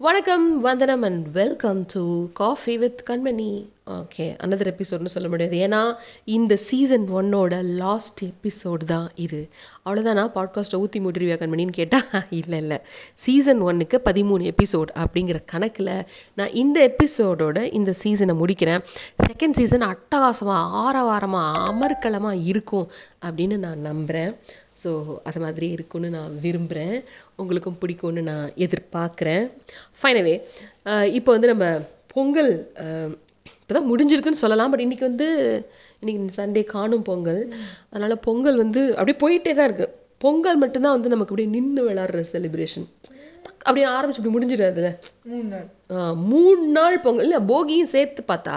வணக்கம் வந்தனம் and welcome to coffee with Kanmani okay another எபிசோட்னு சொல்ல முடியாது. ஏன்னா இந்த சீசன் ஒன்னோட லாஸ்ட் எபிசோடு தான் இது. அவ்வளோதானா பாட்காஸ்ட்டை ஊற்றி மூட்டிருவியா கண்மணின்னு கேட்டால் இல்லை இல்லை. சீசன் ஒன்னுக்கு பதிமூணு எபிசோட் அப்படிங்கிற கணக்கில் நான் இந்த எபிசோடோட இந்த சீசனை முடிக்கிறேன். செகண்ட் சீசன் அட்டகாசமாக ஆரவாரமாக அமர்க்கலமாக இருக்கும் அப்படின்னு நான் நம்புகிறேன் ஸோ அது மாதிரி இருக்கும்னு நான் விரும்புகிறேன் உங்களுக்கும் பிடிக்கும்னு நான் எதிர்பார்க்குறேன். ஃபைனவே இப்போ வந்து நம்ம பொங்கல் இப்போ தான் முடிஞ்சிருக்குன்னு சொல்லலாம். பட் இன்றைக்கி வந்து இன்றைக்கி சண்டே காணும் பொங்கல். அதனால் பொங்கல் வந்து அப்படியே போயிட்டே தான் இருக்குது பொங்கல் மட்டும்தான் வந்து நமக்கு அப்படியே நின்று விளாட்ற செலிப்ரேஷன் அப்படியே ஆரம்பிச்சு இப்படி முடிஞ்சிடாதுல. மூணு நாள். மூணு நாள் பொங்கல். இல்லை போகியும் சேர்த்து பார்த்தா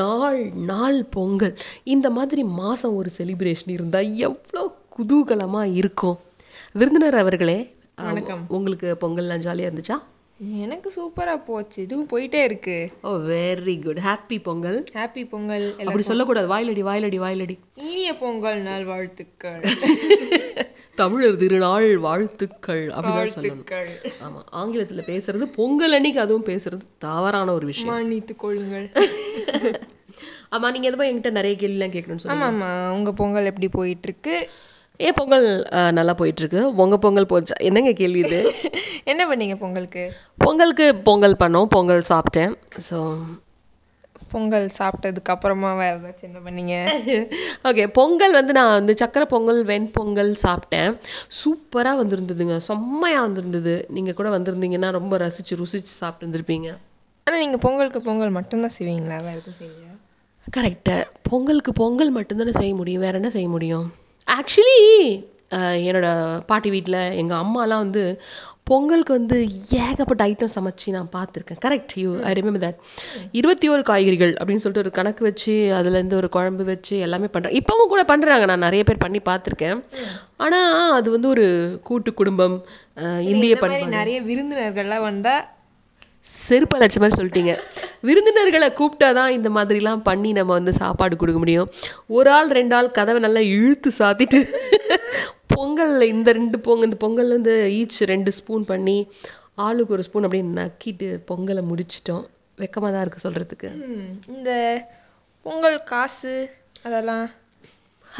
நாள். நாள் பொங்கல். இந்த மாதிரி மாதம் ஒரு செலிப்ரேஷன் இருந்தால் எவ்வளோ குதூகலமாக இருக்கும். விருந்தினர் அவர்களே ஆ, உங்களுக்கு பொங்கல்லாம் ஜாலியாக இருந்துச்சா? எனக்கு சூப்பராக போச்சு. இதுவும் போயிட்டே இருக்கு. ஓ very good happy Pongal. Happy Pongal எல்லாம் அப்படி சொல்லக்கூடாது. வாயிலடி வாயிலடி வாயிலடி. இனிய பொங்கல் நாள் வாழ்த்துக்கள். தமிழர் திருநாள் வாழ்த்துக்கள் அப்படிதான் சொல்லணும். ஆமாம் ஆங்கிலத்தில் பேசுறது பொங்கல் அன்னைக்கு அதுவும் பேசுறது தவறான ஒரு விஷயம். மன்னித்து கொள்ளுங்கள். ஆமாம் நீங்கள் எதுவும் என்கிட்ட நிறைய கேள்விலாம் கேட்கணும்னு சொல்லுங்க. ஆமாம் ஆமாம் உங்கள் பொங்கல் எப்படி போயிட்டு இருக்கு? ஏன் பொங்கல் நல்லா போயிட்டுருக்கு? உங்கள் பொங்கல் போச்சா. என்னங்க கேள்வி இது? என்ன பண்ணீங்க பொங்கலுக்கு? பொங்கலுக்கு பொங்கல் பண்ணோம். பொங்கல் சாப்பிட்டேன். ஸோ பொங்கல் சாப்பிட்டதுக்கு அப்புறமா வேற ஏதாச்சும் என்ன பண்ணீங்க? ஓகே பொங்கல் வந்து நான் வந்து சக்கரை பொங்கல் வெண்பொங்கல் சாப்பிட்டேன். சூப்பராக வந்திருந்ததுங்க. செம்மையாக வந்திருந்தது. நீங்கள் கூட வந்திருந்தீங்கன்னா ரொம்ப ரசித்து ருசித்து சாப்பிட்டு இருந்திருப்பீங்க ஆனால் நீங்கள் பொங்கலுக்கு பொங்கல் மட்டும்தான் செய்வீங்களா? வேறு எதுவும் செய்வீங்க கரெக்டு பொங்கலுக்கு பொங்கல் மட்டும்தானே செய்ய முடியும். வேறு என்ன செய்ய முடியும்? ஆக்சுவலி என்னோட பாட்டி வீட்டில் எங்கள் அம்மாலாம் வந்து பொங்கலுக்கு வந்து ஏகப்பட்ட ஐட்டம் சமைச்சு நான் பார்த்துருக்கேன். Correct you I remember that இருபத்தி ஒரு காய்கறிகள் அப்படின்னு சொல்லிட்டு ஒரு கணக்கு வச்சு அதுலேருந்து ஒரு குழம்பு வச்சு எல்லாமே பண்ணுறேன் இப்போவும் கூட பண்ணுறாங்க நான் நிறைய பேர் பண்ணி பார்த்துருக்கேன். ஆனால் அது வந்து ஒரு கூட்டு குடும்பம் இந்திய இந்த மாதிரி நிறைய விருந்தினர்கள்லாம் வந்தால் செருப்பை அடிச்ச மாதிரி சொல்லிட்டீங்க. விருந்தினர்களை கூப்பிட்டா தான் இந்த மாதிரிலாம் பண்ணி நம்ம வந்து சாப்பாடு கொடுக்க முடியும். ஒரு ஆள் ரெண்டு ஆள் கதவை நல்லா இழுத்து சாத்திட்டு பொங்கலில் இந்த ரெண்டு பொங்கல் இந்த பொங்கல் வந்து ஈச் ரெண்டு ஸ்பூன் பண்ணி ஆளுக்கு ஒரு ஸ்பூன் அப்படியே நக்கிட்டு பொங்கலை முடிச்சிட்டோம். வெக்கமாக தான் இருக்குது சொல்கிறதுக்கு இந்த பொங்கல் காசு அதெல்லாம்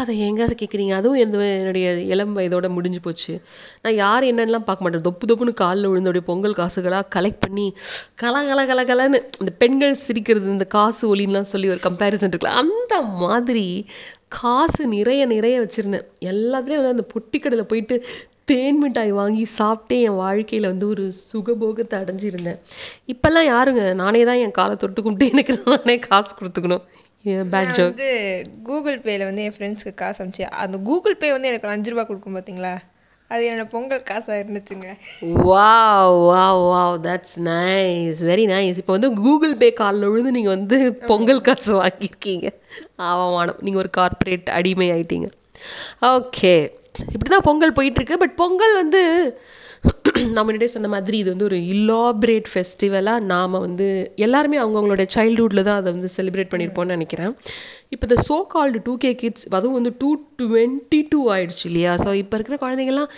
அதை எங்கே கேட்குறீங்க? அதுவும் எந்த என்னுடைய இளம் வயதோட முடிஞ்சு போச்சு. நான் யார் என்னென்னலாம் பார்க்க மாட்டேன். தொப்பு தொப்புன்னு காலில் விழுந்தோடைய பொங்கல் காசுகளாக கலெக்ட் பண்ணி கல கல கல கலன்னு இந்த பெண்கள் சிரிக்கிறது இந்த காசு ஒலின்லாம் சொல்லி ஒரு கம்பேரிசன் இருக்குல்ல அந்த மாதிரி காசு நிறைய நிறைய வச்சுருந்தேன். எல்லாத்துலேயும் வந்து அந்த பொட்டிக்கடையில் போயிட்டு தேன் மிட்டாய் வாங்கி சாப்பிட்டே என் வாழ்க்கையில் வந்து ஒரு சுகபோகத்தை அடைஞ்சிருந்தேன். இப்போல்லாம் யாருங்க? நானே தான் என் காலை தொட்டு கும்பிட்டு எனக்கு நானே காசு கொடுத்துக்கணும். பேட் ஜோக் வந்து கூகுள் பேயில் வந்து என் ஃப்ரெண்ட்ஸ்க்கு காசு அனுப்பிச்சு அந்த கூகுள் பே வந்து எனக்கு ஒரு அஞ்சு ரூபா கொடுக்கும் பார்த்தீங்களா அது என்னோட பொங்கல் காசாக இருந்துச்சுங்க. Wow wow wow that's nice very nice இப்போ வந்து கூகுள் பே காலில் விழுந்து நீங்கள் வந்து பொங்கல் காசு வாங்கியிருக்கீங்க. ஆவமானம். நீங்கள் ஒரு கார்ப்பரேட் அடிமை ஆயிட்டீங்க ஓகே இப்படி தான் பொங்கல் போயிட்டுருக்கு பட் பொங்கல் வந்து நான் முன்னாடியே சொன்ன மாதிரி இது வந்து ஒரு இல்லாபரேட் ஃபெஸ்டிவலாக நாம் வந்து எல்லாருமே அவங்கவுங்களோட சைல்ட்ஹுட்டில் தான் அதை வந்து செலிப்ரேட் பண்ணியிருப்போம்னு நினைக்கிறேன். இப்போ இந்த so called two K kids அதுவும் வந்து டூ டுவெண்ட்டி டூ ஆயிடுச்சு இல்லையா? ஸோ இப்போ இருக்கிற குழந்தைங்கள்லாம்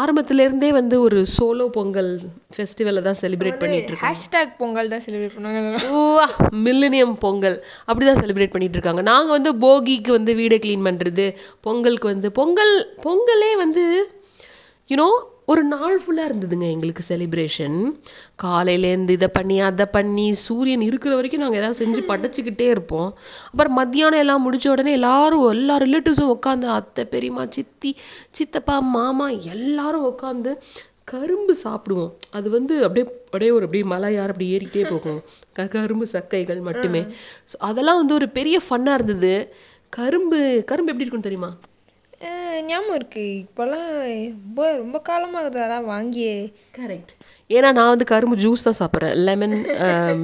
ஆரம்பத்துலேருந்தே வந்து ஒரு சோலோ பொங்கல் ஃபெஸ்டிவலை தான் செலிப்ரேட் பண்ணிட்டு இருக்காங்க. ஹேஷ்டேக் பொங்கல் தான் செலிப்ரேட் பண்ணுவாங்க. ஊவா மில்லினியம் பொங்கல். அப்படி தான் செலிப்ரேட் பண்ணிட்டு இருக்காங்க. நாங்கள் வந்து போகிக்கு வந்து வீடை க்ளீன் பண்ணுறது பொங்கலுக்கு வந்து பொங்கல் பொங்கலே வந்து யூனோ ஒரு நாள் ஃபுல்லாக இருந்ததுங்க எங்களுக்கு செலிப்ரேஷன் காலையிலேருந்து இதை பண்ணி அதை பண்ணி சூரியன் இருக்கிற வரைக்கும் நாங்கள் ஏதாவது செஞ்சு படைச்சிக்கிட்டே இருப்போம். அப்புறம் மத்தியானம் எல்லாம் முடிச்ச உடனே எல்லாரும் எல்லா ரிலேட்டிவ்ஸும் உட்காந்து அத்தை பெரியம்மா சித்தி சித்தப்பா மாமா எல்லாரும் உட்காந்து கரும்பு சாப்பிடுவோம். அது வந்து அப்படியே அப்படியே ஒரு அப்படியே மலையார் அப்படி ஏறிக்கிட்டே போகும். க கரும்பு சக்கைகள் மட்டுமே. ஸோ அதெல்லாம் வந்து ஒரு பெரிய ஃபன்னாக இருந்தது. கரும்பு கரும்பு எப்படி இருக்குன்னு தெரியுமா? ஞாபகம் இருக்கு. இப்போல்லாம் ரொம்ப ரொம்ப காலமாகுது. அதெல்லாம் வாங்கியே. கரெக்ட் ஏன்னா நான் வந்து கரும்பு ஜூஸ் தான் சாப்பிட்றேன். லெமன்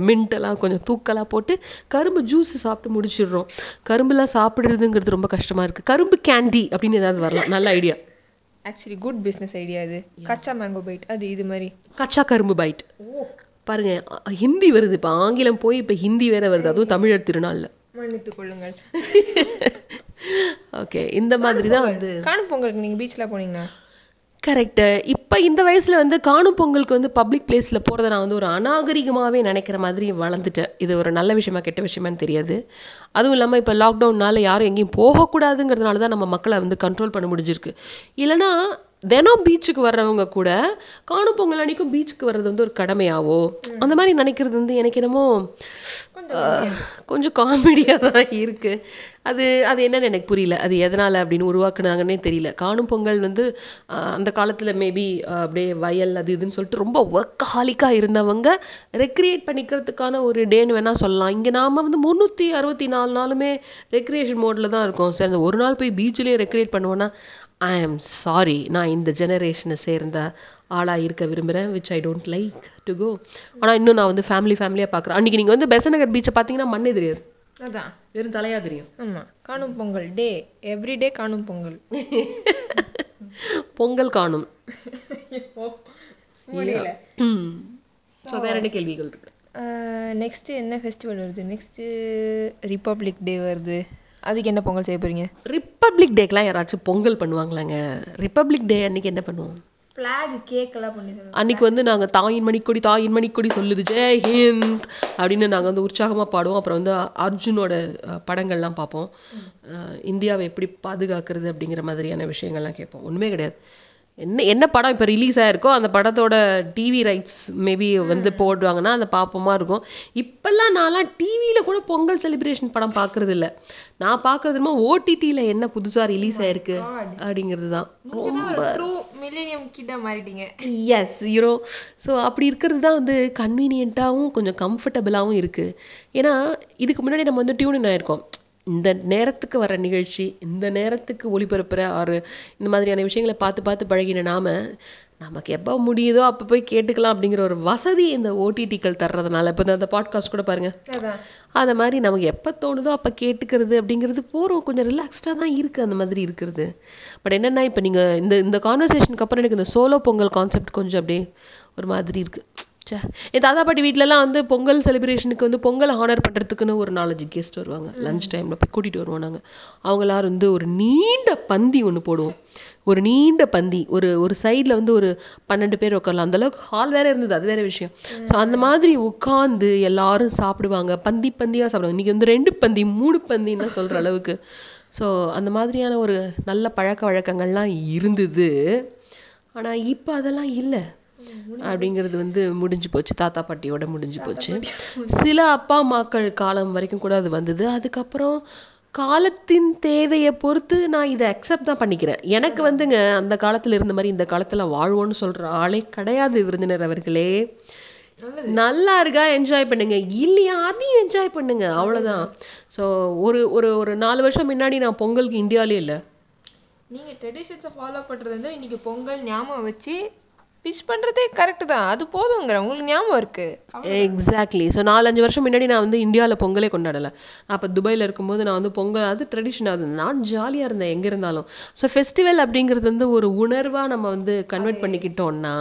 மின்ட் எல்லாம் கொஞ்சம் தூக்கலாக போட்டு கரும்பு ஜூஸ் சாப்பிட்டு முடிச்சிடுறோம். கரும்புலாம் சாப்பிடுறதுங்கிறது ரொம்ப கஷ்டமாக இருக்குது கரும்பு கேண்டி அப்படின்னு ஏதாவது வரலாம். நல்ல idea actually good business idea இது கச்சா மேங்கோ பைட் அது இது மாதிரி. கச்சா கரும்பு பைட் பாருங்க அ- ஹிந்தி வருது. இப்போ ஆங்கிலம் போய் இப்போ ஹிந்தி வேற வருது. அதுவும் தமிழர் திருநாளில். மன்னித்துக் கொள்ளுங்கள். ஓகே இந்த மாதிரி தான் வந்து காணும் பொங்கலுக்கு நீங்கள் பீச்சில் போனீங்களா? கரெக்டு இப்போ இந்த வயசில் வந்து காணும் பொங்கலுக்கு வந்து பப்ளிக் பிளேஸில் போகிறத நான் வந்து ஒரு அநாகரிகமாகவே நினைக்கிற மாதிரி வளர்ந்துட்டேன். இது ஒரு நல்ல விஷயமா கெட்ட விஷயமான்னு தெரியாது. அதுவும் இல்லாமல் இப்போ லாக்டவுன்னால யாரும் எங்கேயும் போகக்கூடாதுங்கிறதுனால தான் நம்ம மக்களை வந்து கண்ட்ரோல் பண்ண முடிஞ்சிருக்கு. இல்லைனா தினம் பீச்சுக்கு வர்றவங்க கூட காணும் பொங்கல் அன்னைக்கும் பீச்சுக்கு வர்றது வந்து ஒரு கடமையாவோ? அந்த மாதிரி நினைக்கிறது வந்து எனக்கு என்னமோ கொஞ்சம் காமெடியாக தான் இருக்குது அது அது என்னன்னு எனக்கு புரியல. அது எதனால் அப்படின்னு உருவாக்குனாங்கன்னே தெரியல. காணும் பொங்கல் வந்து அந்த காலத்தில் மேபி அப்படியே வயல் அது இதுன்னு சொல்லிட்டு ரொம்ப ஒர்க்கஹாலிக்காக இருந்தவங்க ரெக்ரியேட் பண்ணிக்கிறதுக்கான ஒரு டேன்னு வேணால் சொல்லலாம். இங்கே நாம் வந்து முந்நூற்றி அறுபத்தி நாலு நாளுமே ரெக்ரியேஷன் மோடில் தான் இருக்கோம். சரி அந்த ஒரு நாள் போய் பீச்சிலே ரெக்ரியேட் பண்ணுவோன்னா ஐ ஆம் சாரி நான் இந்த ஜெனரேஷனை சேர்ந்த ஆளாக இருக்க விரும்புகிறேன் which I don't like to go ஆனால் இன்னும் நான் வந்து ஃபேமிலி ஃபேமிலியாக பார்க்குறேன். அன்றைக்கி நீங்கள் வந்து பெசநகர் பீச்சை பார்த்தீங்கன்னா மண்ணே தெரியாது. அதான். வெறும் தலையாக தெரியும். ஆமாம் காணும் பொங்கல். டே எவ்ரிடே காணும் பொங்கல். பொங்கல் காணும். ஸோ வேற என்ன கேள்விகள் இருக்கு? நெக்ஸ்ட்டு என்ன ஃபெஸ்டிவல் வருது? நெக்ஸ்ட்டு ரிப்பப்ளிக் டே வருது. அதுக்கு என்ன பொங்கல் செய்ய போகிறீங்க ரிப்பப்ளிக் டேக்கெலாம் யாராச்சும் பொங்கல் பண்ணுவாங்களாங்க. ரிப்பப்ளிக் டே அன்னைக்கு என்ன பண்ணுவோம்? ஃப்ளாக் கேக்கெல்லாம் பண்ணி அன்னைக்கு வந்து நாங்கள் தாயின் மணிக்கொடி தாயின் மணிக்கொடி சொல்லுது. ஜெய் ஹிந்த் அப்படின்னு நாங்கள் வந்து உற்சாகமாக பாடுவோம். அப்புறம் வந்து அர்ஜுனோட படங்கள்லாம் பார்ப்போம். இந்தியாவை எப்படி பாதுகாக்கிறது அப்படிங்கிற மாதிரியான விஷயங்கள்லாம் கேட்போம். ஒன்றுமே கிடையாது. என்ன என்ன படம் இப்போ ரிலீஸ் ஆயிருக்கோ அந்த படத்தோட டிவி ரைட்ஸ் மேபி வந்து போடுவாங்கன்னா அதை பார்ப்போமா இருக்கும். இப்போல்லாம் நான்லாம் டிவியில் கூட பொங்கல் செலிப்ரேஷன் படம் பார்க்கறது இல்ல. நான் பார்க்கறது என்னமோ ஓடிடியில் என்ன புதுசாக ரிலீஸ் ஆயிருக்கு அப்படிங்கிறது தான். ரொம்ப மில்லேனியம் கிட்ட மாறிட்டீங்க. எஸ் யூனோ ஸோ அப்படி இருக்கிறது தான் வந்து கன்வீனியண்ட்டாகவும் கொஞ்சம் கம்ஃபர்டபுளாகவும் இருக்குது ஏன்னா இதுக்கு முன்னாடி நம்ம வந்து டியூன் ஆயிருக்கோம். இந்த நேரத்துக்கு வர நிகழ்ச்சி இந்த நேரத்துக்கு ஒளிபரப்புற ஒரு இந்த மாதிரியான விஷயங்களை பார்த்து பார்த்து பழகின நாம நமக்கு எப்போ முடியுதோ அப்போ போய் கேட்டுக்கலாம் அப்படிங்கிற ஒரு வசதி இந்த ஓடிடிக்கள் தர்றதுனால. இப்போ இந்த பாட்காஸ்ட் கூட பாருங்கள் அதான். அதை மாதிரி நமக்கு எப்போ தோணுதோ அப்போ கேட்டுக்கிறது அப்படிங்கிறது போகிறோம் கொஞ்சம் ரிலாக்ஸ்டாக தான் இருக்குது அந்த மாதிரி இருக்கிறது. பட் என்னென்னா இப்போ நீங்கள் இந்த இந்த கான்வர்சேஷனுக்கு அப்புறம் எனக்கு இந்த சோலோ பொங்கல் கான்செப்ட் கொஞ்சம் அப்படியே ஒரு மாதிரி இருக்குது ச்சே என் தாத்தா பாட்டி வீட்டிலலாம் வந்து பொங்கல் செலிப்ரேஷனுக்கு வந்து பொங்கல் ஹானர் பண்ணுறதுக்குன்னு ஒரு நாலஞ்சு கெஸ்ட் வருவாங்க. லஞ்ச் டைமில் போய் கூட்டிகிட்டு வருவோம் நாங்கள் அவங்க எல்லாரும் வந்து ஒரு நீண்ட பந்தி ஒன்று போடுவோம். ஒரு நீண்ட பந்தி. ஒரு ஒரு சைடில் வந்து ஒரு பன்னெண்டு பேர் உட்காரலாம். அந்தளவுக்கு ஹால் வேறு இருந்தது. அது வேறு விஷயம். ஸோ அந்த மாதிரி உட்காந்து எல்லாரும் சாப்பிடுவாங்க. பந்தி பந்தியாக சாப்பிடுவாங்க. இன்றைக்கி வந்து ரெண்டு பந்தி மூணு பந்தின்னு சொல்கிற அளவுக்கு. ஸோ அந்த மாதிரியான ஒரு நல்ல பழக்க வழக்கங்கள்லாம் இருந்தது. ஆனால் இப்போ அதெல்லாம் இல்லை. அப்படிங்கிறது வந்து முடிஞ்சு போச்சு. தாத்தா பாட்டியோட முடிஞ்சு போச்சு. சில அப்பா அம்மாக்கள் காலம் வரைக்கும் கூட அது வந்தது. அதுக்கப்புறம் காலத்தின் தேவையை பொறுத்து நான் இதை அக்செப்ட் தான் பண்ணிக்கிறேன். எனக்கு வந்துங்க அந்த காலத்தில் இருந்த மாதிரி இந்த காலத்தில் வாழ்வோன்னு சொல்கிற ஆளே கிடையாது விருந்தினர் அவர்களே. நல்லா இருக்கா என்ஜாய் பண்ணுங்க. இல்லையா அதையும் என்ஜாய் பண்ணுங்க. அவ்வளோதான் ஸோ ஒரு ஒரு ஒரு நாலு வருஷம் முன்னாடி நான் பொங்கலுக்கு இந்தியாவிலே இல்லை. நீங்கள் ட்ரெடிஷன்ஸை ஃபாலோ பண்ணுறது வந்து இன்றைக்கி பொங்கல் ஞாபகம் வச்சு விஷ் பண்ணுறதே கரெக்டு தான். அது போதுங்கிற உங்களுக்கு ஞாபகம் இருக்குது எக்ஸாக்ட்லி ஸோ நாலஞ்சு வருஷம் முன்னாடி நான் வந்து இந்தியாவில் பொங்கலே கொண்டாடலை. அப்போ துபாயில் இருக்கும்போது நான் வந்து பொங்கல் அது ட்ரெடிஷன் அது நான் ஜாலியாக இருந்தேன் எங்கே இருந்தாலும். ஸோ ஃபெஸ்டிவல் அப்படிங்கிறது வந்து ஒரு உணர்வாக நம்ம வந்து கன்வெர்ட் பண்ணிக்கிட்டோம்னா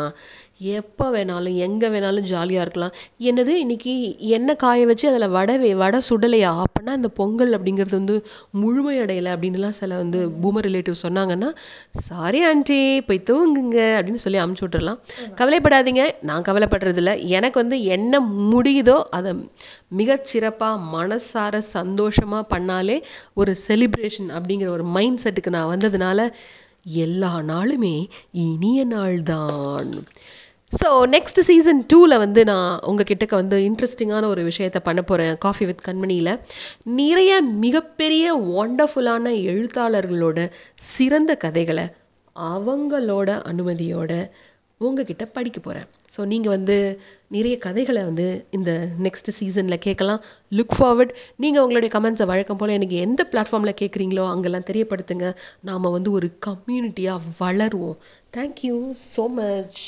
எப்போ வேணாலும் எங்கே வேணாலும் ஜாலியாக இருக்கலாம். என்னது இன்னைக்கு எண்ணெய் காய வச்சு அதில் வடை வே வடை சுடலையா? அப்படின்னா இந்த பொங்கல் அப்படிங்கிறது வந்து முழுமையடையலை அப்படின்லாம் சில வந்து பூமர் ரிலேட்டிவ் சொன்னாங்கன்னா சாரி ஆண்டி போய் தூங்குங்க அப்படின்னு சொல்லி அமுச்சு விட்டுறலாம். கவலைப்படாதீங்க நான் கவலைப்படுறதில்ல. எனக்கு வந்து என்ன முடியுதோ அதை மிகச்சிறப்பாக மனசார சந்தோஷமாக பண்ணாலே ஒரு செலிப்ரேஷன் அப்படிங்கிற ஒரு மைண்ட் செட்டுக்கு நான் வந்ததுனால எல்லா நாளுமே இனிய நாள்தான். ஸோ நெக்ஸ்ட் சீசன் டூவில் வந்து நான் உங்கள் கிட்டக்க வந்து இன்ட்ரெஸ்டிங்கான ஒரு விஷயத்தை பண்ண போகிறேன் காஃபி வித் கண்மணியில். நிறைய மிகப்பெரிய ஒண்டர்ஃபுல்லான எழுத்தாளர்களோட சிறந்த கதைகளை அவங்களோட அனுமதியோட உங்ககிட்ட படிக்க போகிறேன் ஸோ நீங்கள் வந்து நிறைய கதைகளை வந்து இந்த நெக்ஸ்ட் சீசனில் கேட்கலாம். லுக் ஃபார்வர்ட் நீங்கள் உங்களுடைய கமெண்ட்ஸை வழக்கம் போல் எனக்கு எந்த பிளாட்ஃபார்மில் கேட்குறீங்களோ அங்கெல்லாம் தெரியப்படுத்துங்க. நாம் வந்து ஒரு கம்யூனிட்டியாக வளருவோம். Thank you so much